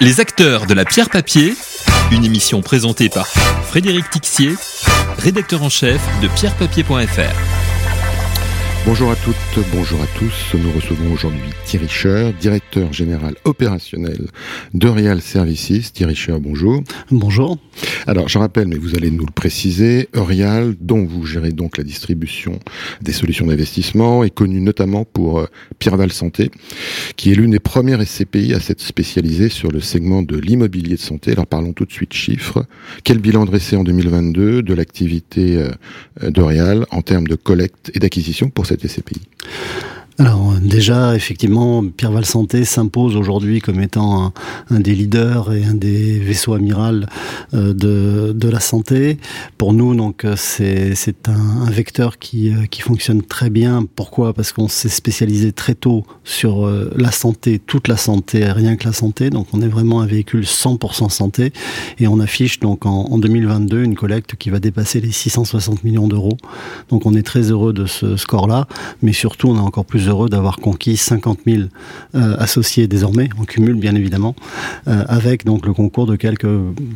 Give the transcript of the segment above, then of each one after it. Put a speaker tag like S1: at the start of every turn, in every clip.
S1: Les acteurs de la pierre papier, une émission présentée par Frédéric Tixier, rédacteur en chef de pierrepapier.fr.
S2: Bonjour à toutes, bonjour à tous. Nous recevons aujourd'hui Thierry Scher, directeur général opérationnel de Real Services. Thierry Scher, bonjour.
S3: Bonjour.
S2: Alors, je rappelle, mais vous allez nous le préciser, Eurial, dont vous gérez donc la distribution des solutions d'investissement, est connu notamment pour euh, Pierreval Santé, qui est l'une des premières SCPI à s'être spécialisée sur le segment de l'immobilier de santé. Alors, parlons tout de suite chiffres. Quel bilan dressé en 2022 de l'activité euh, d'Eurial en termes de collecte et d'acquisition pour cette SCPI
S3: alors déjà, effectivement, Pierre Val Santé s'impose aujourd'hui comme étant un, des leaders et un des vaisseaux amiral euh, de, de, la santé. Pour nous, donc, c'est un, vecteur qui, euh, qui fonctionne très bien. Pourquoi? Parce qu'on s'est spécialisé très tôt sur euh, la santé, toute la santé, rien que la santé. Donc, on est vraiment un véhicule 100% santé et on affiche donc en, en 2022 une collecte qui va dépasser les 660 millions d'euros. Donc, on est très heureux de ce score-là, mais surtout, on a encore plus heureux d'avoir conquis 50 000 euh, associés désormais, en cumul bien évidemment, euh, avec donc le concours de quelques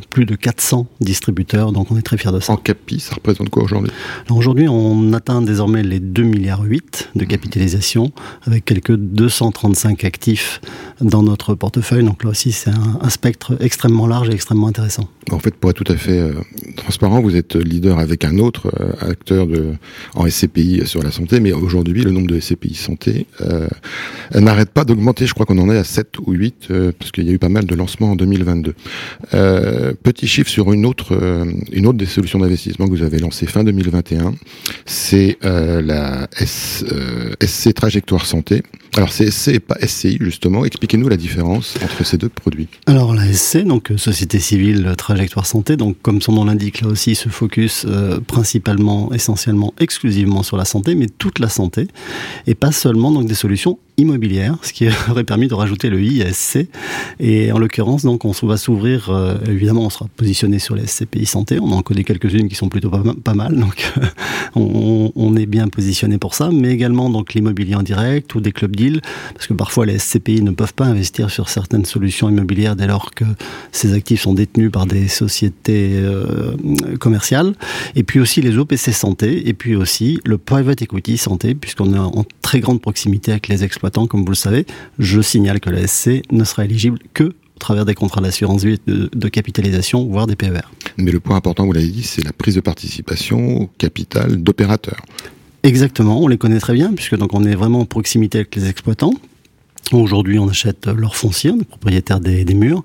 S3: plus de 400 distributeurs. Donc on est très fiers de ça.
S2: En capi, ça représente quoi aujourd'hui?
S3: Aujourd'hui, on atteint désormais les 2 milliards 8 de capitalisation, avec quelques 235 actifs dans notre portefeuille. Donc là aussi, c'est un, spectre extrêmement large et extrêmement intéressant.
S2: En fait, pour être tout à fait euh, transparent, vous êtes leader avec un autre euh, acteur en SCPI sur la santé, mais aujourd'hui, le nombre de SCPI santé euh, n'arrête pas d'augmenter. Je crois qu'on en est à 7 ou 8, euh, parce qu'il y a eu pas mal de lancements en 2022. Euh, petit chiffre sur une autre, une autre des solutions d'investissement que vous avez lancée fin 2021, c'est la SC Trajectoire Santé. Alors c'est SC et pas SCI justement. Expliquez-nous la différence entre ces deux produits.
S3: Alors la SC, donc Société Civile Trajectoire Santé, donc comme son nom l'indique, là aussi se focus euh, principalement, essentiellement, exclusivement sur la santé, mais toute la santé, et pas seulement donc des solutions immobilière, ce qui aurait permis de rajouter le ISC. Et en l'occurrence, donc, on va s'ouvrir, euh, évidemment, on sera positionné sur les SCPI santé. On en connaît quelques-unes qui sont plutôt pas, mal, donc on, est bien positionné pour ça. Mais également, donc, l'immobilier en direct ou des clubs deals, parce que parfois les SCPI ne peuvent pas investir sur certaines solutions immobilières dès lors que ces actifs sont détenus par des sociétés euh, commerciales. Et puis aussi les OPC santé, et puis aussi le private equity santé, puisqu'on est en très grande proximité avec les comme vous le savez. Je signale que la SC ne sera éligible que au travers des contrats d'assurance vie de, de, capitalisation, voire des PER.
S2: Mais le point important, vous l'avez dit, c'est la prise de participation au capital d'opérateurs.
S3: Exactement, on les connaît très bien, puisque donc on est vraiment en proximité avec les exploitants. Aujourd'hui, on achète leur foncier, on est propriétaire des, murs,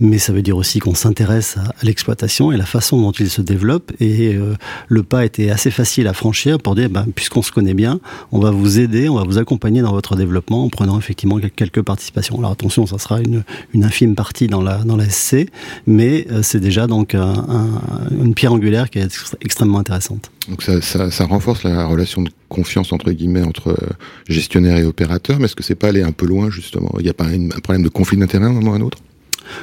S3: mais ça veut dire aussi qu'on s'intéresse à, l'exploitation et la façon dont ils se développent. Et euh, le pas était assez facile à franchir pour dire, ben, puisqu'on se connaît bien, on va vous aider, on va vous accompagner dans votre développement en prenant effectivement quelques participations. Alors attention, ça sera une, infime partie dans la, dans la SC, mais euh, c'est déjà donc un, un, une pierre angulaire qui est extrêmement intéressante.
S2: Donc ça, ça, ça, renforce la relation de confiance entre guillemets entre gestionnaire et opérateur, mais est-ce que c'est pas aller un peu loin justement? Il n'y a pas un problème de conflit d'intérêt à un moment ou à un autre?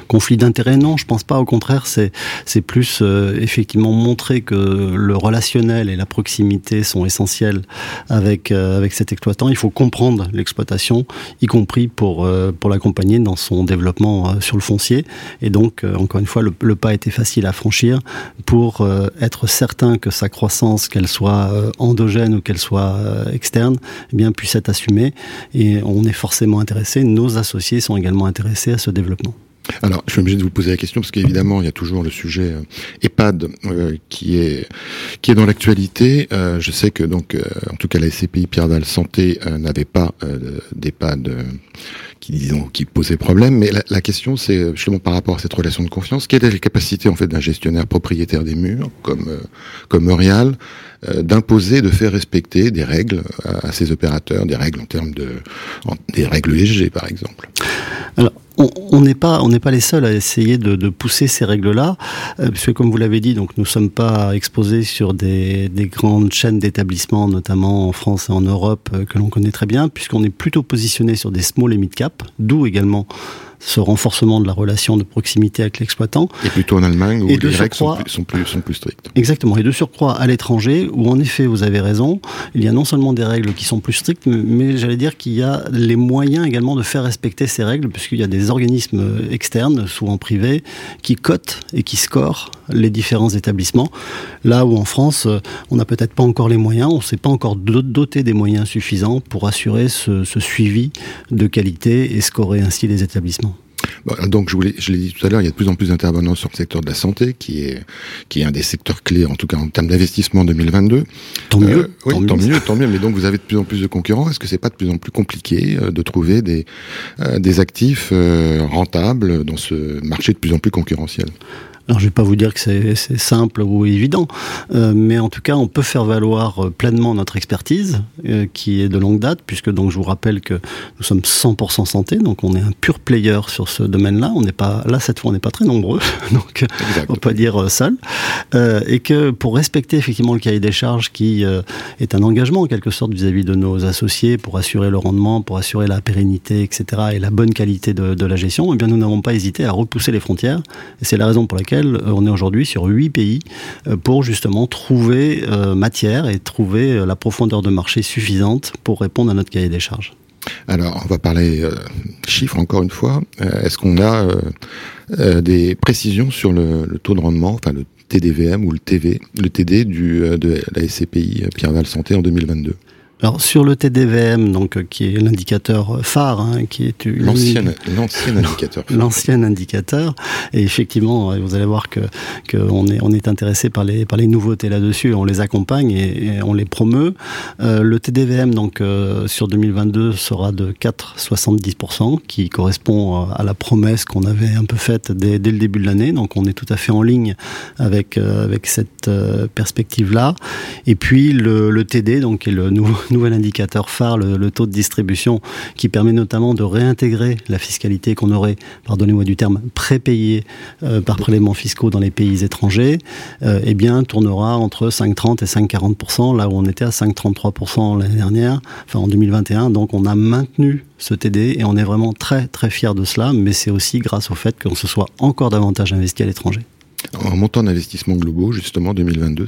S3: Conflit d'intérêt non je pense pas. Au contraire c'est plus euh, effectivement montrer que le relationnel et la proximité sont essentiels avec euh, avec cet exploitant. Il faut comprendre l'exploitation y compris pour euh, pour l'accompagner dans son développement sur le foncier. Et donc encore une fois le, pas était facile à franchir pour être certain que sa croissance qu'elle soit endogène ou qu'elle soit externe eh bien puisse être assumée. Et on est forcément intéressé. Nos associés sont également intéressés à ce développement
S2: alors, je suis obligé de vous poser la question parce qu'évidemment, il y a toujours le sujet euh, EHPAD euh, qui est qui est dans l'actualité. Euh, je sais que donc, euh, en tout cas, la SCPI Pierre Dalle Santé n'avait pas d'EHPAD qui disons qui posait problème. Mais la, la question, c'est justement par rapport à cette relation de confiance, quelle est la capacité en fait d'un gestionnaire propriétaire des murs comme comme Eurial d'imposer, de faire respecter des règles à, à ses opérateurs, des règles en termes de des règles ESG par exemple.
S3: Alors on n'est pas on n'est pas les seuls à essayer de, pousser ces règles là euh, puisque comme vous l'avez dit donc nous sommes pas exposés sur des, des grandes chaînes d'établissements notamment en France et en Europe euh, que l'on connaît très bien puisqu'on est plutôt positionné sur des small et mid cap d'où également ce renforcement de la relation de proximité avec l'exploitant.
S2: Et plutôt en Allemagne où les règles sont plus, sont, plus, sont plus strictes.
S3: Exactement. Et de surcroît à l'étranger où en effet vous avez raison, il y a non seulement des règles qui sont plus strictes, mais, mais j'allais dire qu'il y a les moyens également de faire respecter ces règles puisqu'il y a des des organismes externes, souvent privés, qui cotent et qui scorent les différents établissements. Là où en France, on n'a peut-être pas encore les moyens, on ne s'est pas encore doté des moyens suffisants pour assurer ce, ce suivi de qualité et scorer ainsi les établissements.
S2: Donc, je, voulais, je l'ai dit tout à l'heure, il y a de plus en plus d'intervenants sur le secteur de la santé, qui est, qui est un des secteurs clés, en tout cas en termes d'investissement en 2022.
S3: Tant mieux. Euh,
S2: oui, tant, mieux. tant mieux. Mais donc, vous avez de plus en plus de concurrents. Est-ce que c'est pas de plus en plus compliqué euh, de trouver des, euh, des actifs rentables dans ce marché de plus en plus concurrentiel?
S3: Alors je vais pas vous dire que c'est simple ou évident, euh, mais en tout cas on peut faire valoir euh, pleinement notre expertise euh, qui est de longue date, puisque donc je vous rappelle que nous sommes 100% santé, donc on est un pur player sur ce domaine-là. On n'est pas là cette fois on n'est pas très nombreux, donc exact. on peut pas dire seul, et que pour respecter effectivement le cahier des charges qui est un engagement en quelque sorte vis-à-vis de nos associés pour assurer le rendement, pour assurer la pérennité, etc. et la bonne qualité de, de la gestion, eh bien nous n'avons pas hésité à repousser les frontières, et c'est la raison pour laquelle euh, on est aujourd'hui sur huit pays euh, pour justement trouver euh, matière et trouver la profondeur de marché suffisante pour répondre à notre cahier des charges.
S2: Alors, on va parler chiffres encore une fois. Est-ce qu'on a des précisions sur le, taux de rendement, enfin le TDVM ou le TV, le TD du, de la SCPI Pierre Val Santé en 2022
S3: alors sur le TDVM, donc euh, qui est l'indicateur phare, hein, qui est
S2: l'ancien indicateur,
S3: l'ancien indicateur, et effectivement, vous allez voir que qu'on est on est intéressé par les par les nouveautés là-dessus, on les accompagne et, on les promeut. Euh, le TDVM donc euh, sur 2022 sera de 4,70%, qui correspond à la promesse qu'on avait un peu faite dès, dès le début de l'année. Donc on est tout à fait en ligne avec avec cette perspective là. Et puis le, le TD donc qui est le nouveau nouvel indicateur phare, le, taux de distribution, qui permet notamment de réintégrer la fiscalité qu'on aurait, pardonnez-moi du terme, prépayée euh, par prélèvements fiscaux dans les pays étrangers, euh, eh bien, tournera entre 5,30 et 5,40%, là où on était à 5,33% l'année dernière, enfin en 2021. Donc, on a maintenu ce TD et on est vraiment très, très fiers de cela, mais c'est aussi grâce au fait qu'on se soit encore davantage investi à l'étranger.
S2: En montant d'investissement globaux, justement, 2022,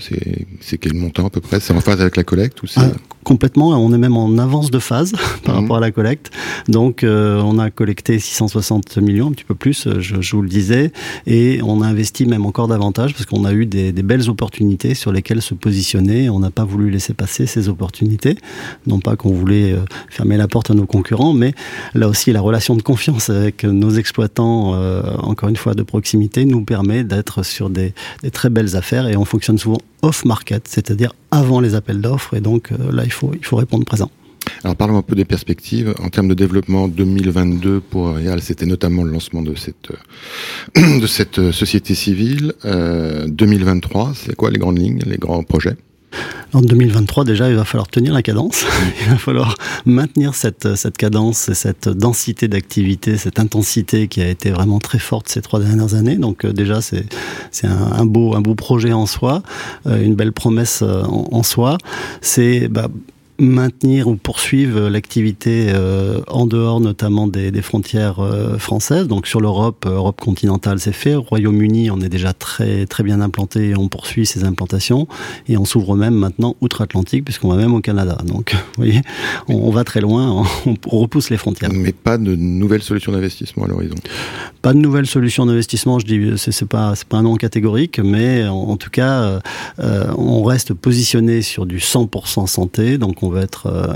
S2: c'est quel montant à peu près? C'est en phase avec la collecte ou c'est... Ah,
S3: complètement, on est même en avance de phase par mhm. rapport à la collecte. Donc, euh, on a collecté 660 millions, un petit peu plus, euh, je, je, vous le disais, et on a investi même encore davantage parce qu'on a eu des, des, belles opportunités sur lesquelles se positionner. On n'a pas voulu laisser passer ces opportunités. Non pas qu'on voulait euh, fermer la porte à nos concurrents, mais là aussi, la relation de confiance avec nos exploitants, encore une fois de proximité, nous permet d'être sur des, très belles affaires et on fonctionne souvent off-market, c'est-à-dire avant les appels d'offres. Et donc euh, là, il faut, il faut répondre présent.
S2: Alors parlons un peu des perspectives. En termes de développement 2022 pour Real, c'était notamment le lancement de cette, de cette société civile. 2023, euh, c'est quoi les grandes lignes, les grands projets?
S3: En 2023, déjà, il va falloir tenir la cadence. il va falloir maintenir cette, cadence et cette densité d'activité, cette intensité qui a été vraiment très forte ces trois dernières années. Donc, euh, déjà, c'est, un, beau, projet en soi, euh, une belle promesse euh, en, en soi. C'est, bah, maintenir ou poursuivre l'activité euh, en dehors notamment des, des frontières euh, françaises. Donc sur l'Europe, euh, Europe continentale, c'est fait. Au Royaume-Uni, on est déjà très très bien implanté et on poursuit ces implantations. Et on s'ouvre même maintenant outre-Atlantique puisqu'on va même au Canada. Donc vous voyez, on, on va très loin, on, on, repousse les frontières.
S2: Mais pas de nouvelles solutions d'investissement à l'horizon.
S3: Pas de nouvelles solutions d'investissement. Je dis c'est pas c'est pas un nom catégorique, mais en, en tout cas, euh, on reste positionné sur du 100% santé. Donc on on va être euh,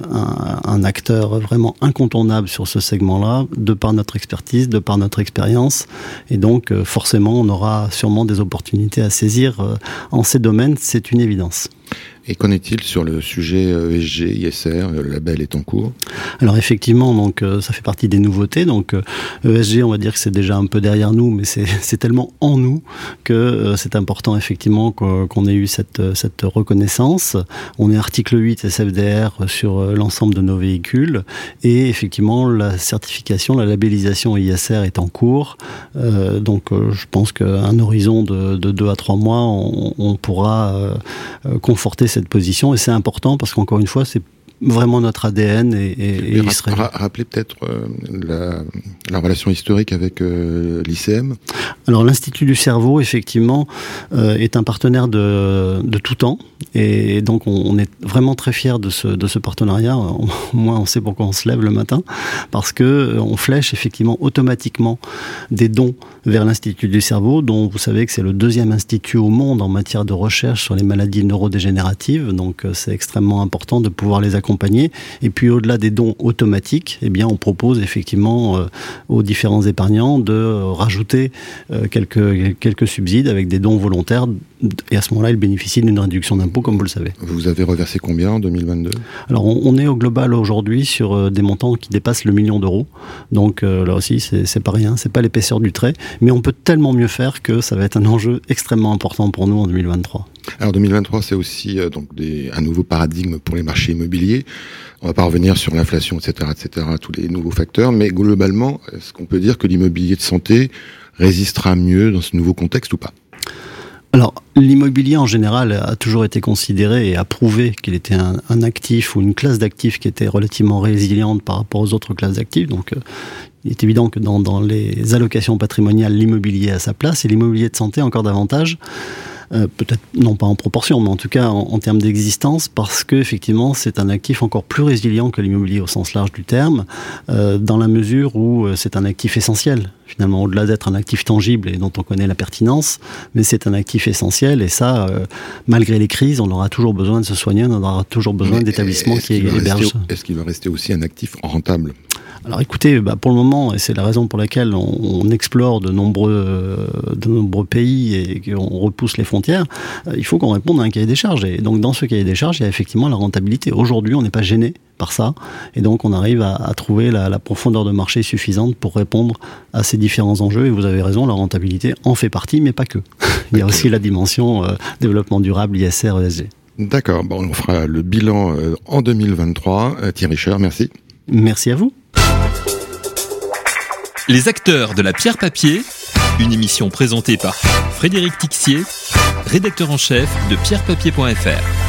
S3: un, acteur vraiment incontournable sur ce segment-là, de par notre expertise, de par notre expérience. Et donc, euh, forcément, on aura sûrement des opportunités à saisir euh, en ces domaines, c'est une évidence.
S2: Et qu'en est-il sur le sujet ESG, ISR Le label est en cours?
S3: Alors effectivement, donc euh, ça fait partie des nouveautés. Donc ESG, euh, on va dire que c'est déjà un peu derrière nous, mais c'est tellement en nous que euh, c'est important effectivement qu'on ait eu cette, reconnaissance. On est article 8 SFDR sur l'ensemble de nos véhicules et effectivement la certification, la labellisation ISR est en cours. donc je pense qu'à un horizon de, de 2 à 3 mois, on, on pourra conforter cette position et c'est important parce qu'encore une fois, c'est vraiment notre ADN et, et,
S2: et Rappelez peut-être euh, la, la, relation historique avec euh, l'ICM.
S3: Alors l'Institut du cerveau, effectivement, euh, est un partenaire de, de, tout temps, et donc on, on est vraiment très fiers de ce, de ce partenariat. Au moins, on sait pourquoi on se lève le matin, parce que on flèche effectivement automatiquement des dons vers l'Institut du cerveau, dont vous savez que c'est le deuxième institut au monde en matière de recherche sur les maladies neurodégénératives. Donc c'est extrêmement important de pouvoir les accompagner et puis au-delà des dons automatiques, eh bien, on propose effectivement euh, aux différents épargnants de euh, rajouter euh, quelques, quelques subsides avec des dons volontaires. Et à ce moment-là, ils bénéficient d'une réduction d'impôt, comme vous le savez.
S2: Vous avez reversé combien en 2022
S3: Alors, on, est au global aujourd'hui sur des montants qui dépassent le million d'euros. Donc là aussi, c'est pas rien, c'est pas l'épaisseur du trait, mais on peut tellement mieux faire que ça va être un enjeu extrêmement important pour nous en 2023.
S2: Alors 2023, c'est aussi donc des, un nouveau paradigme pour les marchés immobiliers. On va pas revenir sur l'inflation, etc., etc., tous les nouveaux facteurs, mais globalement, est-ce qu'on peut dire que l'immobilier de santé résistera mieux dans ce nouveau contexte ou pas?
S3: Alors, l'immobilier en général a toujours été considéré et approuvé qu'il était un, actif ou une classe d'actifs qui était relativement résiliente par rapport aux autres classes d'actifs. Donc, euh, il est évident que dans les allocations patrimoniales, l'immobilier a sa place et l'immobilier de santé encore davantage. Euh, peut-être non pas en proportion, mais en tout cas en, termes d'existence, parce que effectivement c'est un actif encore plus résilient que l'immobilier au sens large du terme, euh, dans la mesure où euh, c'est un actif essentiel finalement au-delà d'être un actif tangible et dont on connaît la pertinence, mais c'est un actif essentiel et ça, malgré les crises, on aura toujours besoin de se soigner, on aura toujours besoin d'établissements qui hébergent.
S2: Est-ce qu'il va rester aussi un actif rentable?
S3: Alors écoutez, bah pour le moment, et c'est la raison pour laquelle on, on explore de nombreux, de nombreux pays et qu'on repousse les frontières, euh, il faut qu'on réponde à un cahier des charges. Et donc dans ce cahier des charges, il y a effectivement la rentabilité. Aujourd'hui, on n'est pas gêné par ça, et donc on arrive à, à trouver la, la, profondeur de marché suffisante pour répondre à ces différents enjeux. Et vous avez raison, la rentabilité en fait partie, mais pas que. il y a aussi la dimension euh, développement durable, ISR, ESG.
S2: D'accord, bon, on fera le bilan euh, en 2023. Thierry Scher, merci.
S3: Merci à vous.
S1: Les acteurs de la pierre papier, une émission présentée par Frédéric Tixier, rédacteur en chef de pierrepapier.fr.